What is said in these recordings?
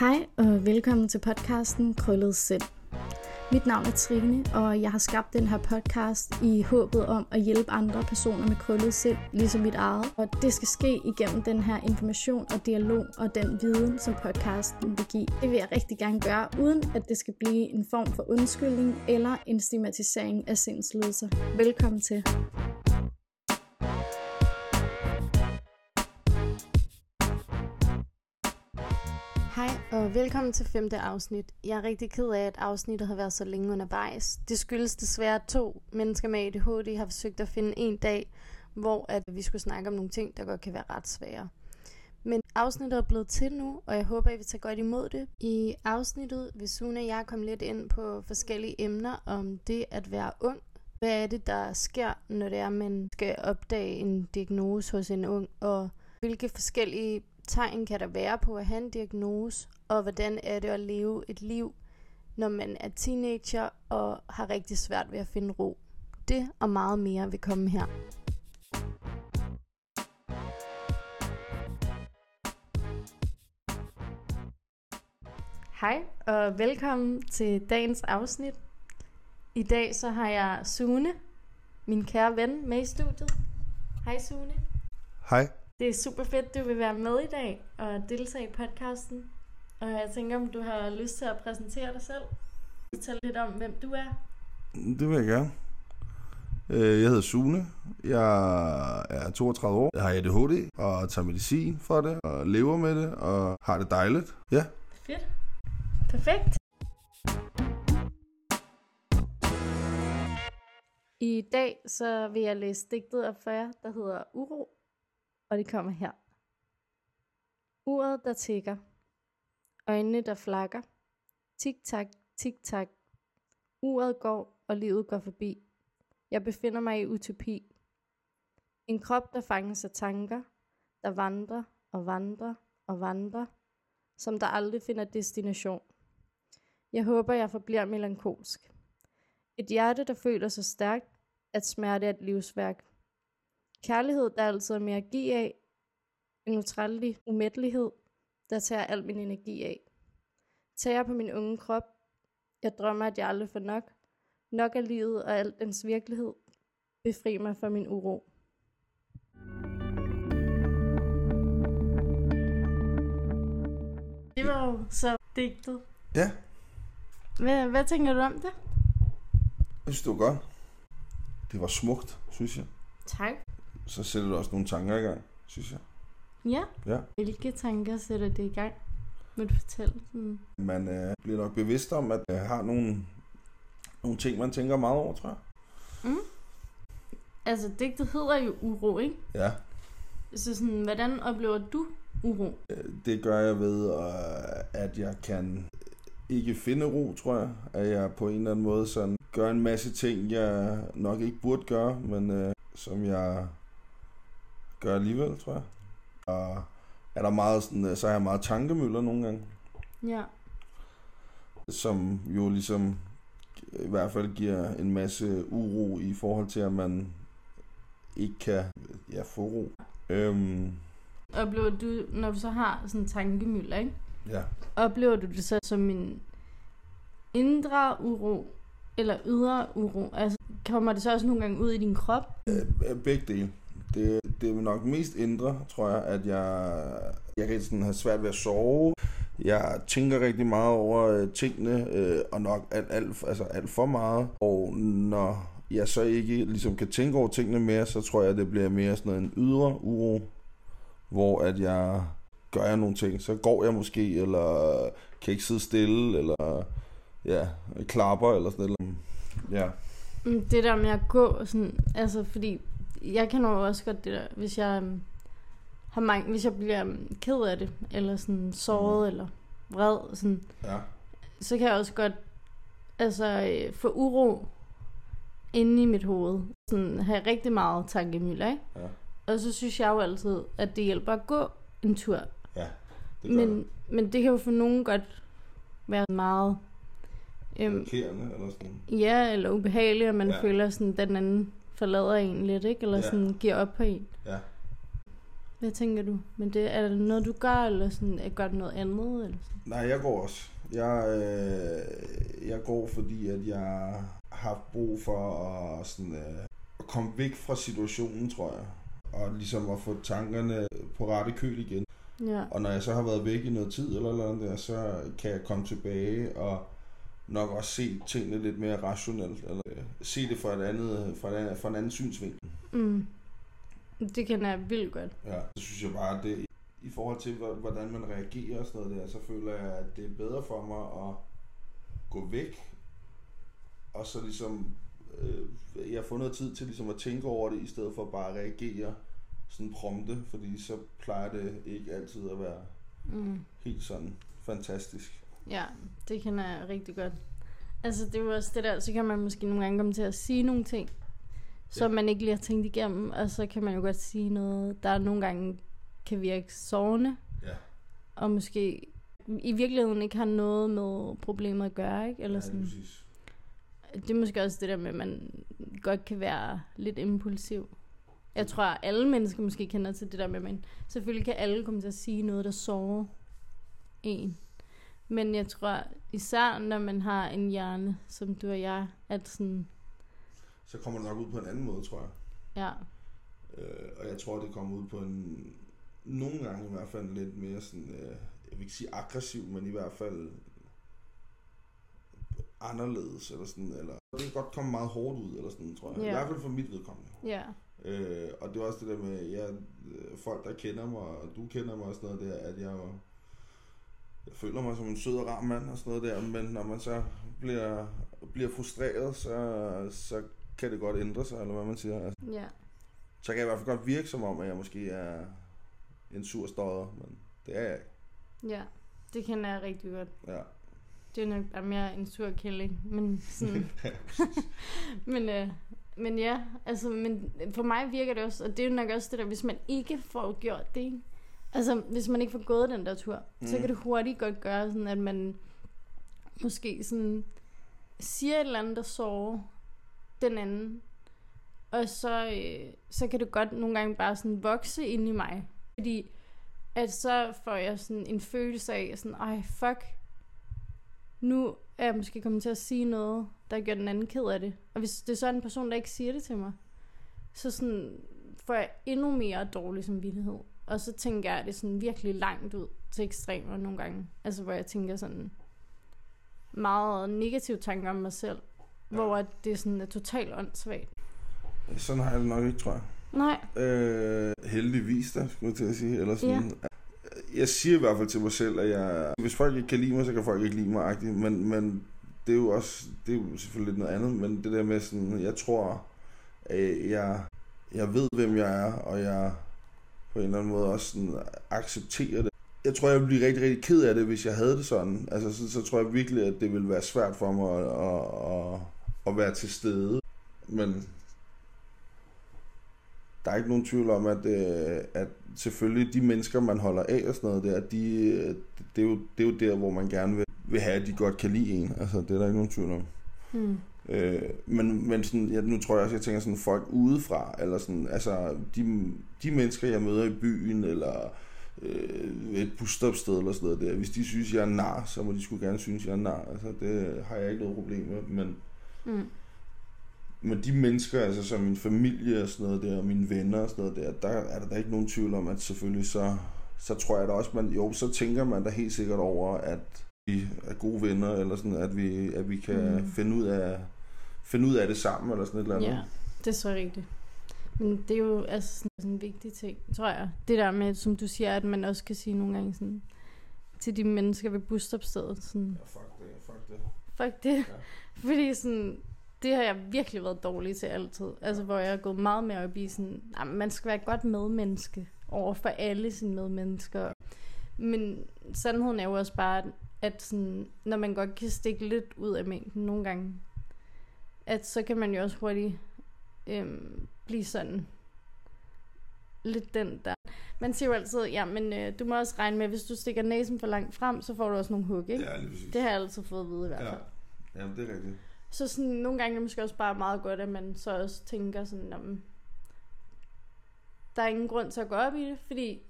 Hej og velkommen til podcasten Krøllet Sind. Mit navn er Trine, og jeg har skabt den her podcast i håbet om at hjælpe andre personer med krøllet sind, ligesom mit eget. Og det skal ske igennem den her information og dialog og den viden, som podcasten vil give. Det vil jeg rigtig gerne gøre, uden at det skal blive en form for undskyldning eller en stigmatisering af sindslidelser. Velkommen til. Og velkommen til femte afsnit. Jeg er rigtig ked af, at afsnittet har været så længe undervejs. Det skyldes desværre, at to mennesker med ADHD har forsøgt at finde en dag, hvor at vi skulle snakke om nogle ting, der godt kan være ret svære. Men afsnittet er blevet til nu, og jeg håber, I vil tage godt imod det. I afsnittet vil Sune og jeg komme lidt ind på forskellige emner om det at være ung. Hvad er det, der sker, når det er, man skal opdage en diagnose hos en ung, og hvilke forskellige tegn kan der være på at have en diagnose, og hvordan er det at leve et liv, når man er teenager og har rigtig svært ved at finde ro. Det og meget mere vil komme her. Hej og velkommen til dagens afsnit. I dag så har jeg Sune, min kære ven, med i studiet. Hej Sune. Hej. Det er super fedt, du vil være med i dag og deltage i podcasten. Og jeg tænker, om du har lyst til at præsentere dig selv. Fortælle lidt om, hvem du er. Det vil jeg gerne. Øh, Jeg hedder Sune. Jeg er 32 år. Jeg har ADHD og tager medicin for det og lever med det og har det dejligt. Ja. Fedt. Perfekt. I dag så vil jeg læse digtet op for jer, der hedder Uro, og det kommer her. Uret, der tigger. Øjnene, der flakker. Tik-tak, tik-tak. Uret går, og livet går forbi. Jeg befinder mig i utopi. En krop, der fanges af tanker, der vandrer og vandrer og vandrer, som der aldrig finder destination. Jeg håber, jeg forbliver melankolsk. Et hjerte, der føler sig stærkt, at smerte er et livsværk. Kærlighed, der altid er mere at give af. En utrættelig umættelighed, der tager al min energi af. Tager på min unge krop. Jeg drømmer, at jeg aldrig får nok. Nok af livet og alt dens virkelighed. Befri mig fra min uro. Det var jo så digtet. Ja, Hvad, hvad tænker du om det? jeg synes, det var godt. Det var smukt, synes jeg. Tak. Så sætter du også nogle tanker i gang, synes jeg. Ja. Ja. Hvilke tanker sætter det i gang? Vil du fortælle? Sådan? Man øh, bliver nok bevidst om, at jeg har nogle, nogle ting, man tænker meget over, tror jeg. Mm. Altså, digtet hedder jo uro, ikke? Ja, Så sådan, hvordan oplever du uro? øh, det gør jeg ved, øh, at jeg kan ikke finde ro, tror jeg. At jeg på en eller anden måde sådan gør en masse ting, jeg nok ikke burde gøre, men øh, som jeg gør alligevel, tror jeg. Og er der meget sådan, øh, så har jeg meget tankemøller nogle gange, Ja. som jo ligesom i hvert fald giver en masse uro i forhold til, at man ikke kan ja, få ro. Øhm, Oplever du, når du så har sådan en tankemøller, ikke? ja. Oplever du det så som en indre uro eller ydre uro? Altså, kommer det så også nogle gange ud i din krop? Øh, Begge dele. Det, det er nok mest indre, tror jeg, at jeg, jeg kan sådan have svært ved at sove. Jeg tænker rigtig meget over øh, tingene, øh, og nok alt, alt, altså alt for meget. Og når jeg så ikke ligesom kan tænke over tingene mere, så tror jeg, det bliver mere sådan en ydre uro, hvor at jeg gør jeg nogle ting, så går jeg måske, eller kan ikke sidde stille, eller ja, klapper, eller sådan noget. Ja. Mm, Det der med at gå, sådan, altså fordi jeg kan jo også godt det der, hvis jeg um, har mange, hvis jeg bliver um, ked af det, eller sådan såret, Mhm. eller vred, sådan, Ja. så kan jeg også godt altså, øh, få uro inde i mit hoved. Sådan have rigtig meget tankemøller, ikke? Ja. Og så synes jeg jo altid, at det hjælper at gå en tur. Ja, det Men, men det kan jo for nogen godt være meget øhm, eller sådan. ja, eller ubehageligt, og man ja. føler sådan, den anden forlader en lidt, ikke? Eller Ja. sådan giver op på en. Ja. Hvad tænker du? Men det, er det noget, du gør, eller sådan, er gør du noget andet? Eller sådan? Nej, jeg går også. Jeg, øh, jeg går, fordi at jeg har brug for at, sådan, øh, at komme væk fra situationen, tror jeg. Og ligesom at få tankerne på rette køl igen. Ja. Og når jeg så har været væk i noget tid eller noget der, så kan jeg komme tilbage og nok også se tingene lidt mere rationelt. Eller øh, se det fra, et andet, fra, et andet, fra en anden synsvinkel. Mm. Det kan jeg vildt godt. Ja, så synes jeg bare, at det, i forhold til, hvor- hvordan man reagerer og sådan noget der, så føler jeg, at det er bedre for mig at gå væk, og så ligesom, øh, jeg får noget tid til ligesom at tænke over det, i stedet for bare at reagere sådan prompte, fordi så plejer det ikke altid at være Mm. helt sådan fantastisk. Ja, det kan jeg rigtig godt. Altså, det er jo også det der, så kan man måske nogle gange komme til at sige nogle ting, som Ja. man ikke lige har tænkt igennem, og så kan man jo godt sige noget, der nogle gange kan virke sårende, Ja, og måske i virkeligheden ikke har noget med problemet at gøre, ikke? Eller ja sådan. præcis. Det er måske også det der med, at man godt kan være lidt impulsiv. Jeg tror, at alle mennesker måske kender til det der med, man selvfølgelig kan alle komme til at sige noget, der sårer en. Men jeg tror, især når man har en hjerne, som du og jeg, at sådan, Så kommer det nok ud på en anden måde, tror jeg. ja, Øh, og jeg tror, det kommer ud på en, nogle gange i hvert fald lidt mere sådan, øh, jeg vil ikke sige aggressiv, men i hvert fald anderledes, eller sådan, eller det kan godt komme meget hårdt ud, eller sådan, tror jeg. Ja. I hvert fald for mit vedkommende. ja, Øh, og det er også det der med, ja, øh, folk der kender mig, og du kender mig og sådan noget der, at jeg, jo- jeg føler mig som en sød og rar mand og sådan noget der, men når man så bliver, bliver frustreret, så, så kan det godt ændre sig, eller hvad man siger. Altså, ja, så kan jeg i hvert fald godt virke som om, at jeg måske er en sur stodder, men det er jeg ikke. ja. Det kender jeg rigtig godt. Ja. Det er nok bare mere en sur kælling, men sådan... men, øh, men ja, altså, men for mig virker det også, og det er jo nok også det der, hvis man ikke får gjort det? Altså, hvis man ikke får gået den der tur, mm. så kan det hurtigt godt gøre sådan, at man måske sådan siger et eller andet, der sårer den anden, og så, øh, så kan det godt nogle gange bare sådan vokse ind i mig, fordi at så får jeg sådan en følelse af sådan, ej, fuck, nu er jeg måske kommet til at sige noget, der gør den anden ked af det. Og hvis det er så en person, der ikke siger det til mig, så sådan får jeg endnu mere dårlig samvittighed. Og så tænker jeg det sådan virkelig langt ud til ekstremer nogle gange. Altså hvor jeg tænker sådan meget negative tanker om mig selv. Ja. Ja. Hvor at det sådan er totalt åndssvagt. Sådan har jeg det nok ikke, tror jeg. Nej, Øh, heldigvis da, skulle jeg til at sige. Eller sådan. Jeg siger i hvert fald til mig selv, at jeg, hvis folk ikke kan lide mig, så kan folk ikke lide mig. agtigt. Men, men det er jo også, det er jo selvfølgelig lidt noget andet, men det der med sådan, jeg tror, at jeg, jeg ved, hvem jeg er, og jeg på en eller anden måde også sådan acceptere det. Jeg tror, jeg ville blive rigtig, rigtig ked af det, hvis jeg havde det sådan. Altså, så, så tror jeg virkelig, at det ville være svært for mig at, at, at, at være til stede. Men der er ikke nogen tvivl om, at, øh, at selvfølgelig de mennesker, man holder af og sådan noget der, de, øh, det, er jo, det er jo der, hvor man gerne vil, vil have, at de godt kan lide en. Altså, det er der ikke nogen tvivl om hmm. Øh, men men sådan, ja, nu tror jeg også, jeg tænker sådan folk udefra, eller sådan, altså de, de mennesker, jeg møder i byen, eller øh, et busstopsted eller sådan noget der, hvis de synes, jeg er nar, så må de skulle gerne synes, jeg er nar. Altså, det har jeg ikke noget problem med, men Mm. men de mennesker, altså som min familie og sådan noget der, og mine venner og sådan noget der, der er der da ikke nogen tvivl om, at selvfølgelig så, så tror jeg da også, man, jo, så tænker man da helt sikkert over, at vi er gode venner, eller sådan, at vi, at vi kan Mm. finde, ud af, finde ud af det sammen, eller sådan et eller andet. Ja, det er så rigtigt. Men det er jo altså sådan, sådan en vigtig ting, tror jeg. Det der med, som du siger, at man også kan sige nogle gange sådan, til de mennesker ved busstopstedet, sådan, Ja, fuck det, fuck det. fuck det. Ja. Fordi sådan, det har jeg virkelig været dårlig til altid. Altså, hvor jeg har gået meget mere op i sådan, nah, man skal være et godt medmenneske over for alle sine medmennesker. Men sandheden er jo også bare, at sådan, når man godt kan stikke lidt ud af mængden nogle gange, at så kan man jo også hurtigt øhm, blive sådan lidt den der. Man siger jo altid, ja, men øh, du må også regne med, hvis du stikker næsen for langt frem, så får du også nogle hug, ikke? Ja, lige præcis. Det har jeg altid fået at vide i hvert ja. fald. Jamen, det er rigtigt. Så sådan, nogle gange er det måske også bare meget godt, at man så også tænker sådan, om der er ingen grund til at gå op i det, fordi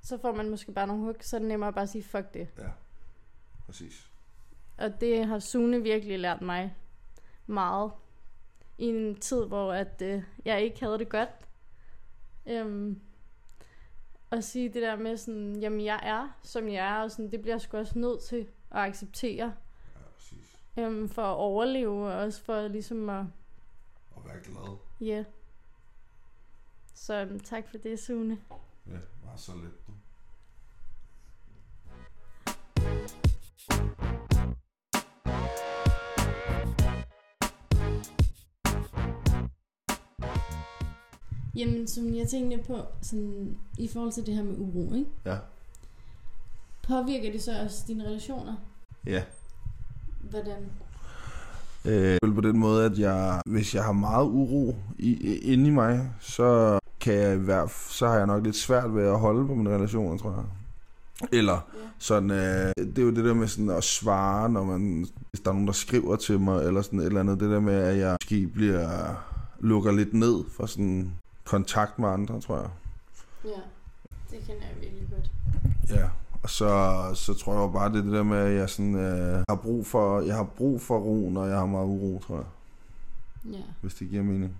så får man måske bare nogle hug, så er det nemmere bare at sige, fuck det. Ja, præcis. Og det har Sune virkelig lært mig meget. I en tid, hvor at, øh, jeg ikke havde det godt. Øhm, at sige det der med sådan, jamen jeg er, som jeg er, og sådan, det bliver jeg sgu også nødt til at acceptere. Ja, præcis. Øhm, for at overleve, og også for ligesom at, Og være glad. ja. Yeah. Så øhm, tak for det, Sune. Ja, bare så lidt. Jamen, som jeg tænkte på, sådan, i forhold til det her med uro, ikke? Ja. Påvirker det så også dine relationer? Ja. Hvordan? Øh, på den måde, at jeg, hvis jeg har meget uro i, inde i mig, så kan jeg f- så har jeg nok lidt svært ved at holde på mine relationer, tror jeg. Eller Ja. sådan, øh, det er jo det der med sådan at svare, når man, hvis der er nogen, der skriver til mig, eller sådan et eller andet. Det der med, at jeg måske bliver, lukker lidt ned for sådan kontakt med andre, tror jeg. Ja, det kender jeg virkelig godt. Ja, og så, så tror jeg bare, det er det der med, at jeg sådan, øh, har brug for, jeg har brug for ro, når jeg har meget uro, tror jeg. Ja. Hvis det giver mening.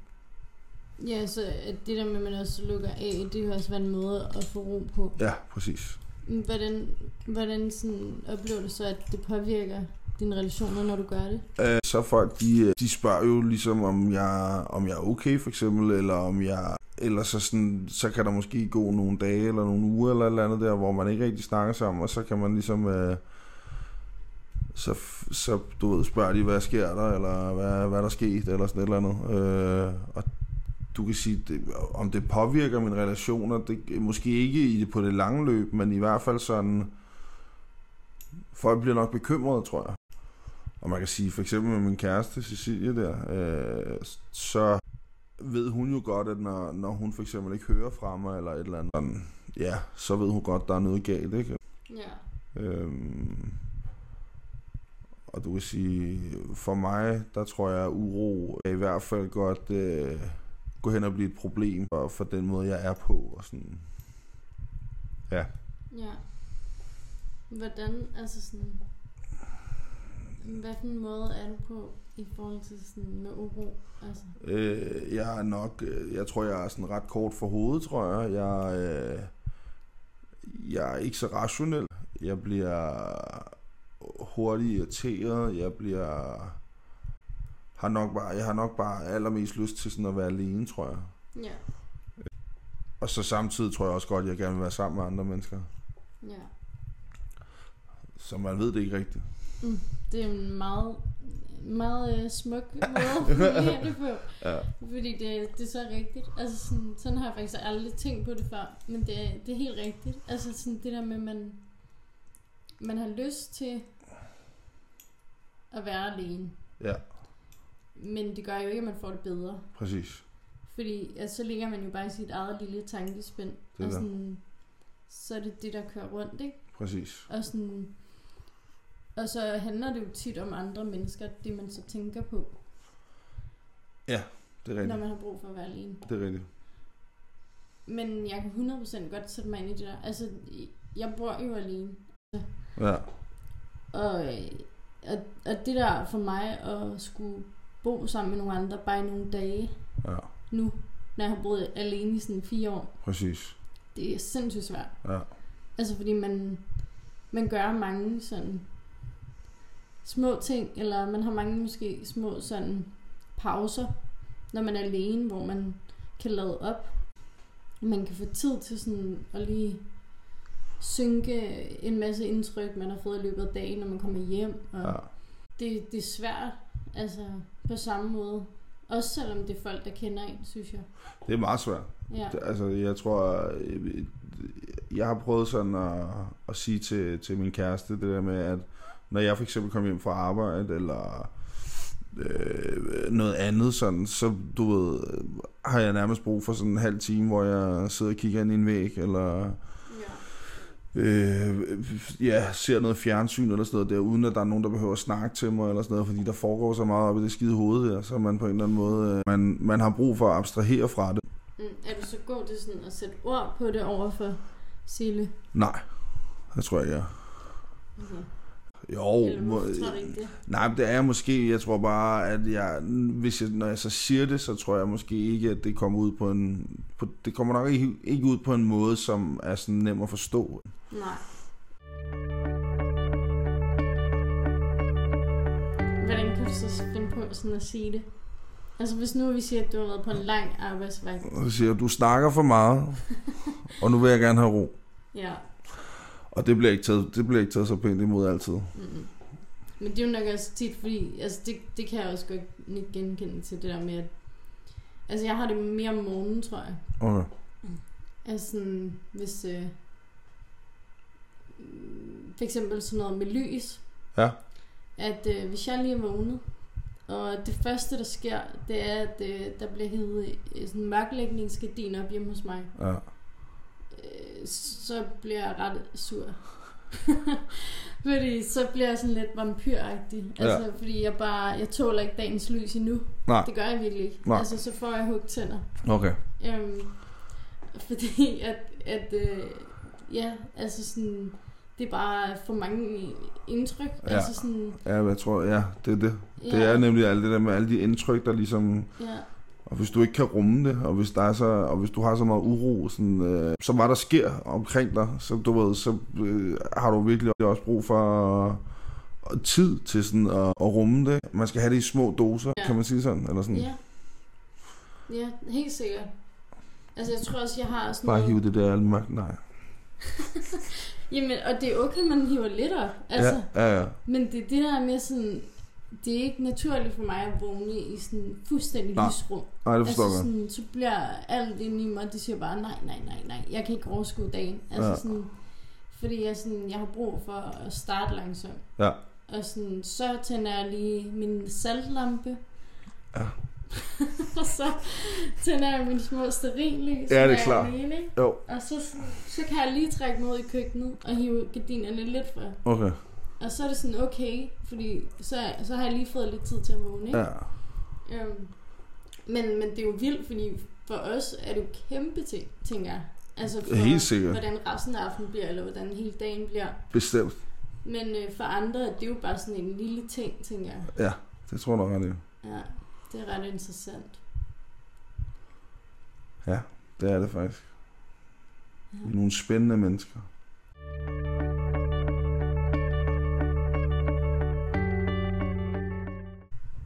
Ja, så det der med, at man også lukker af, det har også været en måde at få ro på. Ja, præcis. Hvordan, hvordan sådan oplever du så, at det påvirker dine relationer, når du gør det? Øh, så folk, de, øh, de spørger jo ligesom, om jeg, om jeg er okay, for eksempel, eller om jeg... Eller så, sådan, så kan der måske gå nogle dage eller nogle uger eller et eller andet der, hvor man ikke rigtig snakker sammen, og så kan man ligesom... Øh, så, så du ved, spørger de, hvad sker der, eller hvad, hvad der er sket, eller sådan et eller andet. Øh, og du kan sige, det, om det påvirker mine relationer, det måske ikke i det, på det lange løb, men i hvert fald sådan, folk bliver nok bekymrede, tror jeg. Og man kan sige, for eksempel med min kæreste Cecilie der, øh, så ved hun jo godt, at når, når hun for eksempel ikke hører fra mig, eller et eller andet, sådan, ja, så ved hun godt, der er noget galt, ikke? Ja. Øhm, og du kan sige, for mig, der tror jeg, at uro er i hvert fald godt øh, gå hen og blive et problem for, for den måde, jeg er på. Og sådan. Ja. Ja. Hvordan, altså sådan... Hvad for en måde er du på i forhold til sådan med uro? Altså, Øh, jeg er nok, øh, jeg tror, jeg er sådan ret kort for hovedet, tror jeg. Jeg, øh, jeg er ikke så rationel. Jeg bliver hurtigt irriteret. Jeg bliver har nok bare, jeg har nok bare allermest lyst til sådan at være alene, tror jeg. ja. Og så samtidig tror jeg også godt, at jeg gerne vil være sammen med andre mennesker. Ja. Så man ved det ikke rigtigt. Det er en meget, meget øh, smuk måde at formulere det på. Ja. Fordi det, det er så rigtigt. Altså sådan, sådan har jeg faktisk aldrig tænkt på det før. Men det, er- det er helt rigtigt. Altså sådan det der med, at man, man har lyst til at være alene. Ja, Men det gør jo ikke, at man får det bedre. præcis. Fordi altså, så ligger man jo bare i sit eget lille tankespind. Det og der. sådan, så er det det, der kører rundt, ikke? Præcis. Og, sådan, og så handler det jo tit om andre mennesker, det man så tænker på, Det er når rigtigt. man har brug for at være alene. Det er rigtigt. Men jeg kan 100% godt sætte mig ind i det der. Altså, jeg bor jo alene. Ja, Og, og, og det der for mig at skulle bo sammen med nogle andre bare i nogle dage ja, nu, når jeg har boet alene i sådan fire år, præcis. det er sindssygt svært. Ja, Altså fordi man, man gør mange sådan små ting, eller man har mange måske små sådan pauser, når man er alene, hvor man kan lade op. Man kan få tid til sådan at lige synke en masse indtryk, man har fået i løbet af dagen, når man kommer hjem. Og ja. det, det er svært, altså på samme måde. Også selvom det er folk, der kender en, synes jeg. Det er meget svært. Ja, Altså, jeg tror, øh, jeg har prøvet sådan at, at sige til, til min kæreste, det der med, at når jeg for eksempel kommer hjem fra arbejde, eller øh, noget andet, sådan, så du ved, har jeg nærmest brug for sådan en halv time, hvor jeg sidder og kigger ind i en væg, eller ja. øh, ja, ser noget fjernsyn eller sådan noget der, uden at der er nogen, der behøver at snakke til mig eller sådan noget, fordi der foregår så meget op i det skide hoved der, så man på en eller anden måde, øh, man, man har brug for at abstrahere fra det. Mm. er du så god til sådan at sætte ord på det over for Sille? Nej, det tror jeg ikke, jeg er. Altså, Jo, eller må, tror du ikke det? nej, det er jeg måske. Jeg tror bare, at jeg, hvis jeg, når jeg så siger det, så tror jeg måske ikke, at det kommer ud på en... På, det kommer nok ikke, ikke ud på en måde, som er sådan nem at forstå. Nej. Hvordan kan du så finde på sådan at sige det? Altså hvis nu vi siger, at du har været på en lang arbejdsvagt. Så siger du snakker for meget, og nu vil jeg gerne have ro. Ja. Og det bliver ikke taget, det bliver ikke taget så pænt imod altid. Mm-mm. Men det er jo nok også tit, fordi altså det, det kan jeg også godt ikke genkende til det der med, at altså jeg har det mere om morgenen, tror jeg. Okay. Altså sådan, hvis øh, for eksempel sådan noget med lys, Ja. at øh, hvis jeg lige er vågnet, og det første, der sker, det er, at øh, der bliver hævet øh, sådan mørklægningsgardin op hjemme hos mig. Ja. Øh, så bliver jeg ret sur. fordi så bliver jeg sådan lidt vampyragtig. Altså, fordi jeg bare, jeg tåler ikke dagens lys endnu. Nej. Det gør jeg virkelig ikke. Nej. Altså, så får jeg hugt tænder. Okay. Øhm, fordi at, at øh, ja, altså sådan, det er bare for mange indtryk. Ja. Altså sådan, Ja, jeg tror, ja, det er det. ja, Det er nemlig alt det der med alle de indtryk, der ligesom... ja, Og hvis du ikke kan rumme det, og hvis, der er så, og hvis du har så meget uro, sådan, øh, så hvad der sker omkring dig, så, du ved, så øh, har du virkelig også brug for øh, tid til sådan at, at rumme det. Man skal have det i små doser, Ja. kan man sige sådan? Eller sådan. ja. Ja, helt sikkert. Altså jeg tror også, jeg har sådan Bare noget... hive det der alt mørkt. Nej. Jamen, og det er okay, man hiver lidt op. Altså, Ja, ja, ja. Men det er det der med sådan... Det er ikke naturligt for mig at vågne i sådan fuldstændig Nej, lysrum. Nej, det forstår altså jeg. sådan, så bliver alt inde i mig, det siger bare, nej, nej, nej, nej, jeg kan ikke overskue dagen. Altså Ja. sådan, fordi jeg, sådan, jeg har brug for at starte langsomt. Ja. Og sådan, så tænder jeg lige min saltlampe. Ja. og så tænder jeg min små sterillys. Ja, det er klart. Alene? Jo, og så, så kan jeg lige trække ud i køkkenet og hive gardinerne lidt fra. okay. Og så er det sådan okay, fordi så, så har jeg lige fået lidt tid til at vågne. Ikke? Ja. Øhm, men, men det er jo vildt, fordi for os er det jo kæmpe ting, tænker jeg. Altså for, Helt sikkert. hvordan resten af aftenen bliver, eller hvordan hele dagen bliver. Bestemt. Men øh, for andre det er jo bare sådan en lille ting, tænker jeg. Ja, det tror jeg nok, det Ja, det er ret interessant. Ja, det er det faktisk. Ja. Nogle spændende mennesker.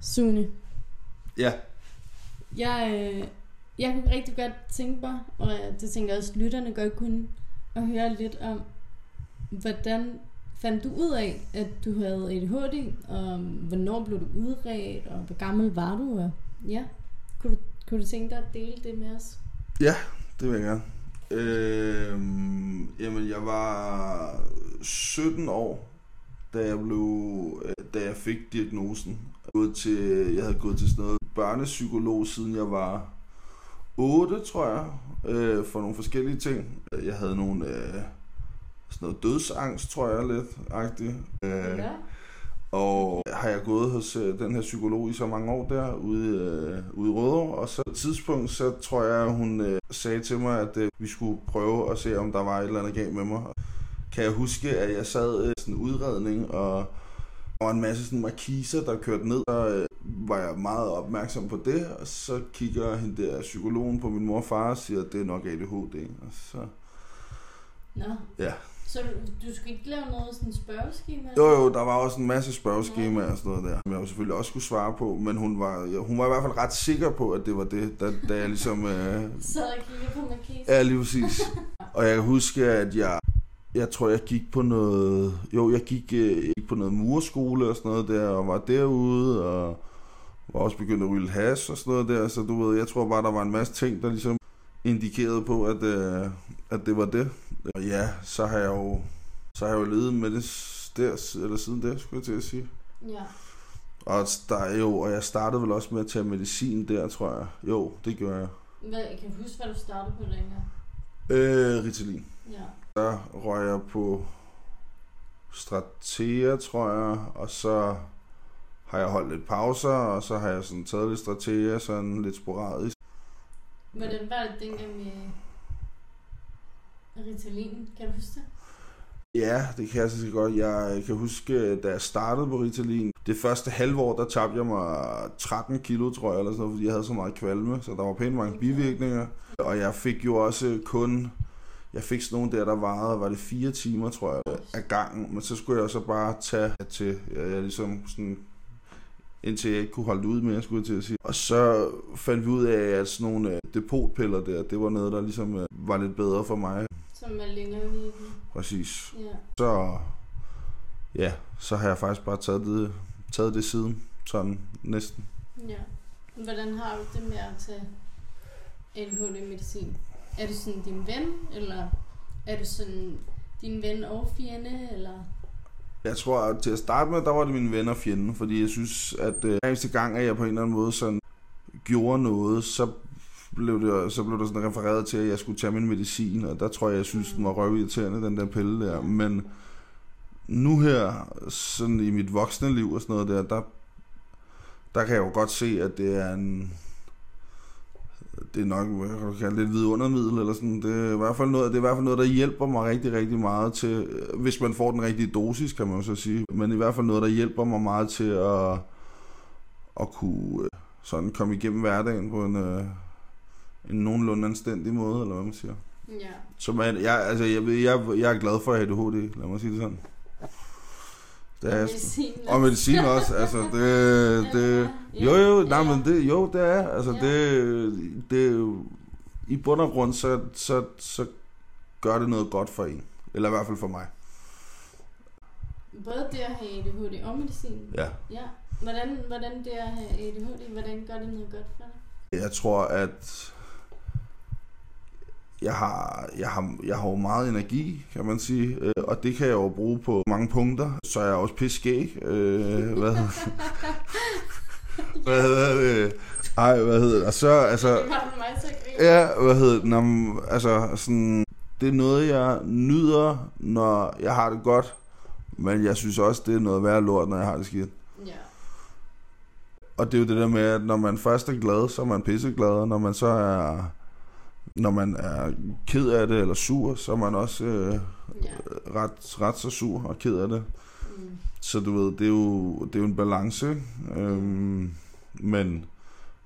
Sune, Ja. jeg, øh, jeg kunne rigtig godt tænke mig, og det tænker jeg også, lytterne godt kunne, at høre lidt om, hvordan fandt du ud af, at du havde ADHD, og hvornår blev du udredt, og hvor gammel var du? Og, ja, kunne du, kunne du tænke dig at dele det med os? Det vil jeg gerne. Øhm, jamen, jeg var 17 år, da jeg blev, øh, da jeg fik diagnosen. Gået til, jeg havde gået til sådan noget børnepsykolog, siden jeg var 8, tror jeg, øh, for nogle forskellige ting. Jeg havde nogle, øh, sådan noget dødsangst, tror jeg, lidt, agtigt. Øh, Og har jeg gået hos øh, den her psykolog i så mange år der ude, øh, ude i Rødovre, og så på et tidspunkt, så tror jeg, hun øh, sagde til mig, at øh, vi skulle prøve at se, om der var et eller andet galt med mig. Kan jeg huske, at jeg sad i øh, sådan en udredning, og var en masse sådan markiser, der kørte ned, og øh, var jeg meget opmærksom på det, og så kigger hende der psykologen på min mor og far og siger, at det er nok ADHD. Og så, Nå. Ja. Så du, du skulle ikke lave noget sådan spørgeskema? Jo, jo, der var også en masse spørgeskemaer og sådan noget der, som jeg jo selvfølgelig også skulle svare på, men hun var, ja, hun var i hvert fald ret sikker på, at det var det, da, da jeg ligesom... Øh, Sad og kiggede på markisen? ja, lige præcis. Og jeg kan huske, at jeg, jeg tror, jeg gik på noget... Jo, jeg gik, øh, på noget murskole og sådan noget der, og var derude, og var også begyndt at ryge hash og sådan noget der, så du ved, jeg tror bare, der var en masse ting, der ligesom indikerede på, at, øh, at det var det. Og ja, så har jeg jo, så har jeg jo levet med det der, eller siden det, skulle jeg til at sige. Ja. Og der er jo, og jeg startede vel også med at tage medicin der, tror jeg. Jo, det gjorde jeg. Hvad, kan du huske, hvad du startede på dengang? Øh, Ritalin. Ja. Der røg jeg på Stratea, tror jeg, og så har jeg holdt lidt pauser, og så har jeg sådan taget lidt Stratea, sådan lidt sporadisk. Hvordan var det dengang med Ritalin? Kan du huske det? Ja, det kan jeg så godt. Jeg kan huske, da jeg startede på Ritalin, det første halve år, der tabte jeg mig 13 kilo, tror jeg, eller sådan noget, fordi jeg havde så meget kvalme, så der var pænt mange bivirkninger. Og jeg fik jo også kun, jeg fik sådan nogle der, der varede, var det fire timer, tror jeg, af gangen, men så skulle jeg så bare tage til, jeg, jeg ligesom sådan indtil jeg ikke kunne holde det ud mere, skulle jeg til at sige. Og så fandt vi ud af, at sådan nogle øh, depotpiller der, det var noget, der ligesom øh, var lidt bedre for mig. Som er længere virkende. Præcis. Ja. Så, ja, så har jeg faktisk bare taget det, taget det siden, sådan næsten. Ja. Hvordan har du det med at tage ADHD-medicin? Er du sådan din ven, eller er du sådan din ven og fjende, eller? Jeg tror, at til at starte med, der var det min ven og fjende, fordi jeg synes, at øh, hver eneste gang, at jeg på en eller anden måde sådan gjorde noget, så blev, det, så blev der sådan refereret til, at jeg skulle tage min medicin, og der tror jeg, jeg synes, den var røvirriterende, den der pille der. Men nu her, sådan i mit voksne liv og sådan noget der, der, der kan jeg jo godt se, at det er en, det er nok hvad kan du kalde et vidundermiddel eller sådan. Det er, i hvert fald noget, det er i hvert fald noget, der hjælper mig rigtig, rigtig meget til, hvis man får den rigtige dosis, kan man jo så sige. Men i hvert fald noget, der hjælper mig meget til at, at kunne øh, sådan komme igennem hverdagen på en, øh, en nogenlunde anstændig måde, eller hvad man siger. Ja. Så man, jeg, altså, jeg, jeg, jeg er glad for ADHD, lad mig sige det sådan. Det er, medicin. og medicin også, altså det, det jo jo, nej, men det, jo det er, altså det, det i bund og grund, så, så, så gør det noget godt for en, eller i hvert fald for mig. Både det at have ADHD og medicin. Ja. Ja. Hvordan, hvordan det at have ADHD, hvordan gør det noget godt for dig? Jeg tror, at jeg har, jeg har, jeg har jo meget energi, kan man sige, øh, og det kan jeg jo bruge på mange punkter. Så er jeg også piskæg. Øh, hvad, hvad hedder det? Ej, hvad hedder det? Og så, altså. Ja, hvad hedder det? Nå, altså, sådan, det er noget, jeg nyder, når jeg har det godt. Men jeg synes også, det er noget værd lort, når jeg har det skidt. Ja. Og det er jo det der med, at når man først er glad, så er man pisseglad. Og når man så er, når man er ked af det eller sur, så er man også øh, Ja. ret, ret så sur og ked af det. Mm. Så du ved, det er jo, det er jo en balance. ikke? Øhm, men,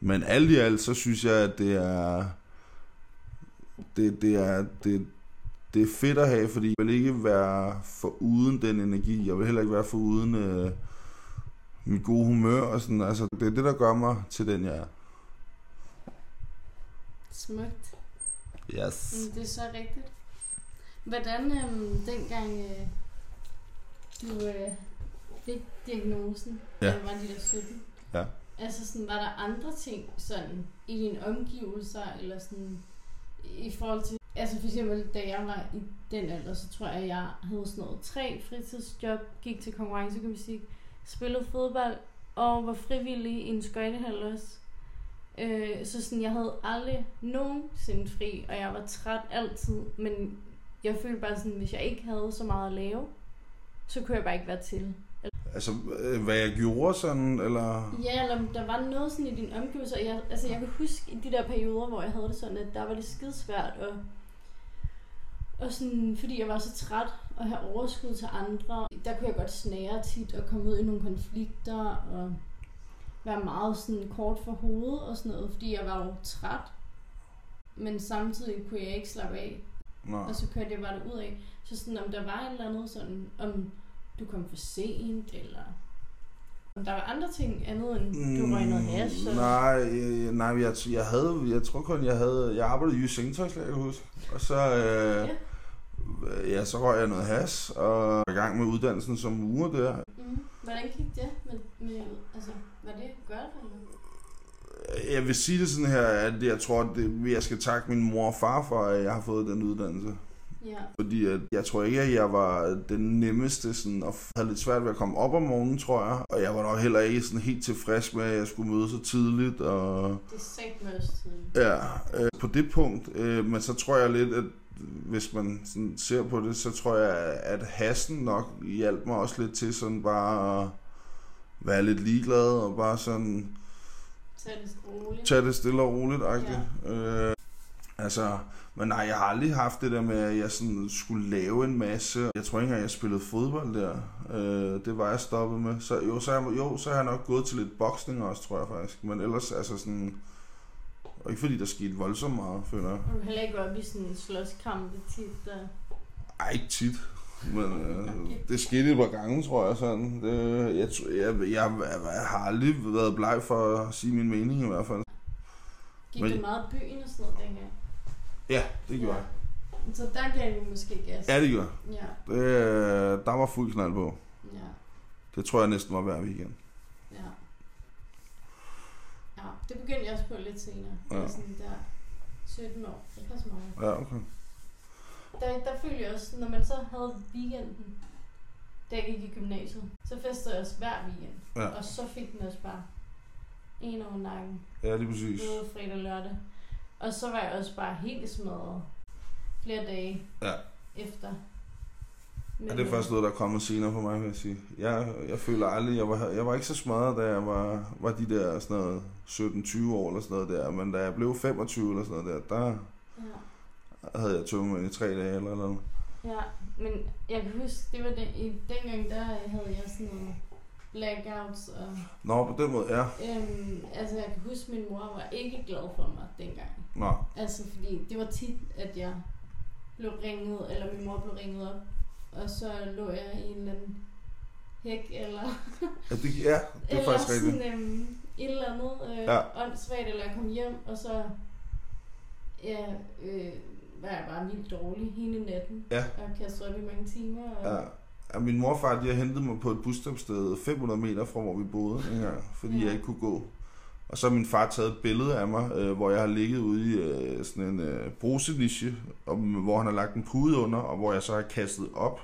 men alt i alt, så synes jeg, at det er, det, det er, det, det er fedt at have, fordi jeg vil ikke være for uden den energi. Jeg vil heller ikke være for uden øh, mit gode humør. Og sådan. Altså, det er det, der gør mig til den, jeg er. Smukt. Yes. Mm, det er så rigtigt. Hvordan øhm, dengang øh, du øh, fik diagnosen, Ja. da du var de der 17, Ja. altså sådan, var der andre ting sådan i dine omgivelser, eller sådan i forhold til, altså for eksempel da jeg var i den alder, så tror jeg, jeg havde sådan noget tre fritidsjob, gik til konkurrencegymnastik, spillede fodbold og var frivillig i en skøjtehal også. Øh, så sådan, jeg havde aldrig nogensinde fri, og jeg var træt altid, men jeg følte bare sådan, hvis jeg ikke havde så meget at lave, så kunne jeg bare ikke være til. Altså, øh, hvad jeg gjorde sådan, eller... Ja, eller der var noget sådan i din omgivelser. Jeg, altså, jeg kan huske i de der perioder, hvor jeg havde det sådan, at der var det skidesvært, og, og sådan, fordi jeg var så træt og have overskud til andre, der kunne jeg godt snære tit og komme ud i nogle konflikter og være meget sådan kort for hovedet og sådan noget, fordi jeg var jo træt. Men samtidig kunne jeg ikke slappe af, Nå. og så kørte jeg bare ud af. Så sådan, om der var et eller andet sådan, om du kom for sent, eller om der var andre ting andet end du røg noget hash. Mm, Nej, øh, nej, jeg, jeg havde, jeg tror kun, jeg havde, jeg arbejdede i Jysk Sengetøjslag, jeg kan huske. Og så, øh, ja, så røg jeg noget has, og var i gang med uddannelsen som murer der. Mm. Hvordan gik det med, med altså, var det godt eller? Jeg vil sige det sådan her, at jeg tror, at det, jeg skal takke min mor og far for, at jeg har fået den uddannelse. Ja. Fordi at jeg tror ikke, at jeg var den nemmeste, sådan, og havde lidt svært ved at komme op om morgenen, tror jeg. Og jeg var nok heller ikke sådan helt tilfreds med, at jeg skulle møde så tidligt. Og Det er sagt også tidligt. ja, øh, på det punkt. Øh, men så tror jeg lidt, at hvis man sådan ser på det, så tror jeg, at hassen nok hjalp mig også lidt til sådan bare at være lidt ligeglad og bare sådan Tag det roligt. det stille og roligt. Ja. Øh, altså, men nej, jeg har aldrig haft det der med, at jeg sådan skulle lave en masse. Jeg tror ikke engang, jeg spillede fodbold der. Øh, det var jeg stoppet med. Så jo, så, er jeg, jo, så har jeg nok gået til lidt boksning også, tror jeg faktisk. Men ellers, altså sådan... Og ikke fordi der skete voldsomt meget, føler jeg. Du heller ikke op i sådan en slåskampe tit, der... Ej, ikke tit. Men øh, det skete et par gange, tror jeg. Sådan. Det, jeg, jeg, jeg, jeg, har aldrig været bleg for at sige min mening i hvert fald. Gik Men- du meget i byen og sådan noget dengang? Ja, det gjorde jeg. Så der gav du måske gas. Ja, det gjorde. Ja, Det, øh, der var fuld knald på. ja, Det tror jeg næsten var hver weekend. ja. Ja, det begyndte jeg også på lidt senere. Ja. Ja. Sådan der 17 år. Ikke så meget. Ja, okay. Der, der følte jeg også, når man så havde weekenden, da jeg gik i gymnasiet, så festede jeg også hver weekend. Ja. Og så fik den også bare en over nakken. Ja, lige præcis. Både fredag og lørdag. Og så var jeg også bare helt smadret flere dage Ja. efter. Men, Ja, det er først noget, der er kommet senere for mig, vil jeg sige. Jeg, jeg føler aldrig, jeg var, jeg var ikke så smadret, da jeg var, var de der sådan noget 17-20 år eller sådan noget der. Men da jeg blev 25 eller sådan noget der, der Ja. Havde jeg tømmermænd i tre dage eller noget. Ja, men jeg kan huske, det var den, i, dengang, der havde jeg sådan noget blackouts, og Nå, på den måde, ja. øhm, altså jeg kan huske, min mor var ikke glad for mig dengang. Nå, Altså fordi det var tit, at jeg blev ringet, eller min mor blev ringet op, og så lå jeg i en eller anden hæk, eller, ja, det, ja, det er eller faktisk rigtigt. sådan øhm, et eller andet øh, ja. åndssvagt, eller jeg kom hjem, og så ja, øh, var jeg bare vildt dårlig hele natten, Ja. og kastede op i mange timer. Og, Ja. Ja, min morfar, de har hentet mig på et busstopsted 500 meter fra, hvor vi boede engang, fordi Ja. jeg ikke kunne gå. Og så har min far taget et billede af mig, øh, hvor jeg har ligget ude i øh, sådan en øh, brusenisje, og, hvor han har lagt en pude under, og hvor jeg så har kastet op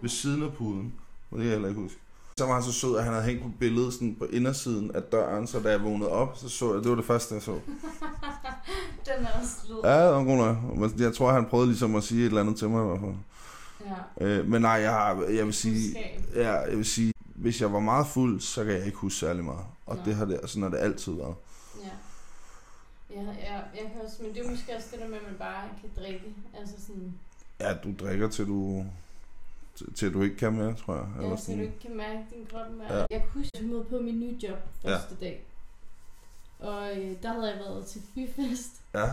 ved siden af puden. Og det kan jeg heller ikke huske. Så var han så sød, at han havde hængt på billedet sådan på indersiden af døren, så da jeg vågnede op, så så jeg, det var det første, jeg så. Den er også sød. Ja, det var god nok. Jeg tror, han prøvede ligesom at sige et eller andet til mig i hvert fald. Ja. Øh, men nej, jeg, har, jeg vil sige. Ja, jeg vil sige, hvis jeg var meget fuld, så kan jeg ikke huske særlig meget. Og Nej. det har det, sådan har det altid været. Ja. Ja, ja, jeg kan også, men det er måske også det der med, at man bare kan drikke. Altså sådan, Ja, du drikker til du, til, til du ikke kan mere, tror jeg. ja, så du ikke kan mærke din krop mere. Ja. Ja. Jeg kan huske, at jeg på min nye job første ja. dag. Og øh, der havde jeg været til byfest Ja,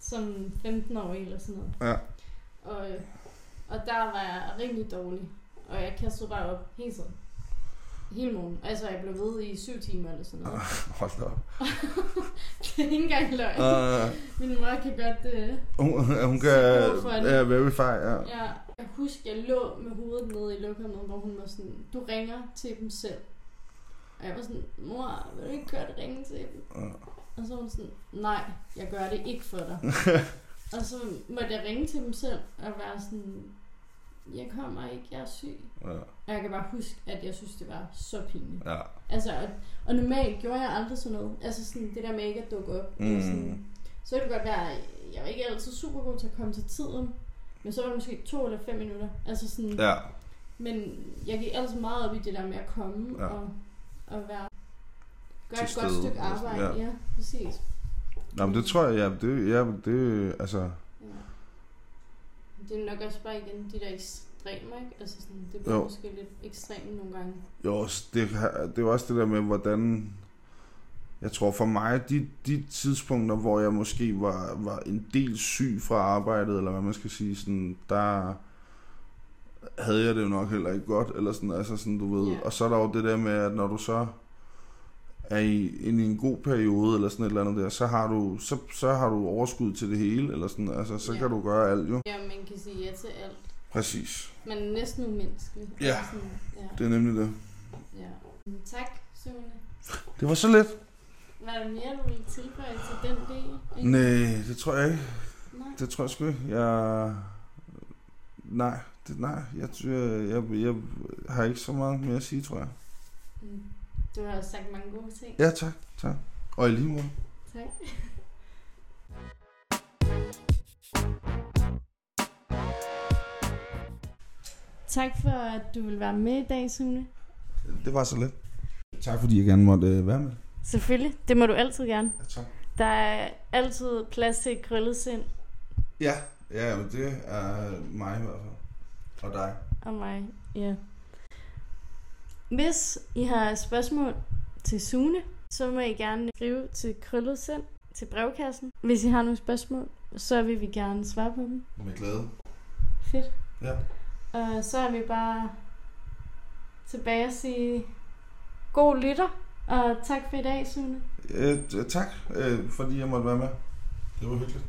som 15-årig eller sådan noget. ja. Og, øh, og der var jeg rimelig dårlig. Og jeg kastede bare op hele tiden. Hele morgen. Altså, jeg blev ved i syv timer eller sådan noget. Hold da op. det er ikke engang løgn. Uh, Min mor kan godt... Øh, hun, hun kan... Ja, verify, ja. Ja, jeg husker, jeg lå med hovedet nede i lokummet, hvor hun var sådan, du ringer til dem selv. Og jeg var sådan, mor, vil du ikke det ringe til dem? Ja. Og så var hun sådan, nej, jeg gør det ikke for dig. og så måtte jeg ringe til dem selv og være sådan, jeg kommer ikke, jeg er syg. Ja, Og jeg kan bare huske, at jeg synes, det var så pinligt. ja. Altså, og, og normalt gjorde jeg aldrig sådan noget. Altså sådan det der med ikke at dukke op. Mm. Sådan, så kan det godt være, jeg var ikke altid super god til at komme til tiden. Men så var det måske to eller fem minutter. Altså sådan, ja. Men jeg gik altid meget op i det der med at komme ja. og, og være, Til et godt stykke arbejde. ja. Ja, præcis. Nå, men det tror jeg, ja, det, ja, det, altså, Ja. Det er nok også bare igen de der ekstremer, ikke? Altså sådan, det bliver Jo. måske lidt ekstremt nogle gange. jo, det, det er også det der med, hvordan, jeg tror for mig, de, de tidspunkter, hvor jeg måske var, var en del syg fra arbejdet, eller hvad man skal sige, sådan, der havde jeg det jo nok heller ikke godt, eller sådan, altså sådan, du ved. Ja. Og så er der jo det der med, at når du så er i, i en god periode, eller sådan et eller andet der, så har du, så, så har du overskud til det hele, eller sådan, altså, så Ja. kan du gøre alt jo. Ja, man kan sige ja til alt. Præcis. Man er næsten umenneskelig. Ja. Sådan, ja. Det er nemlig det. ja. Men Tak, Sune. Det var så let. Var der mere, du ville tilføje til den del? Ikke? Nej, det tror jeg ikke. Nej. Det tror jeg sgu ikke. Jeg... Nej, det, nej. Jeg, jeg, jeg, jeg har ikke så meget mere at sige, tror jeg. Mm. Du har også sagt mange gode ting. Ja, tak. tak. Og i lige måde. Tak. Tak for, at du vil være med i dag, Sune. Det var så let. Tak fordi jeg gerne måtte øh, være med. Selvfølgelig. Det må du altid gerne. Ja, tak. Der er altid plads til et krøllet sind Ja, ja, men det er mig i hvert fald. Og dig. og mig. Ja. Hvis I har spørgsmål til Sune, så må I gerne skrive til krøllet sind til brevkassen. Hvis I har nogle spørgsmål, så vil vi gerne svare på dem. Med glæde. Fedt. Ja. Og så er vi bare tilbage og sige god lytter, og tak for i dag, Sune. Øh, tak, øh, fordi jeg måtte være med. Det var hyggeligt.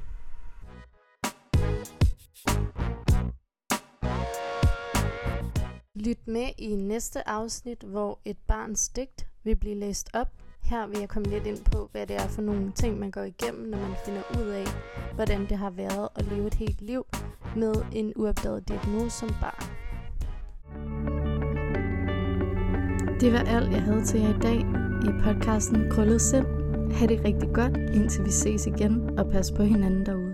Lyt med i næste afsnit, hvor et barns digt vil blive læst op. Her vil jeg komme lidt ind på, hvad det er for nogle ting, man går igennem, når man finder ud af, hvordan det har været at leve et helt liv med en uopdaget diagnose som barn. Det var alt, jeg havde til jer i dag i podcasten Krøllet Sind. Ha' det rigtig godt, indtil vi ses igen, og pas på hinanden derude.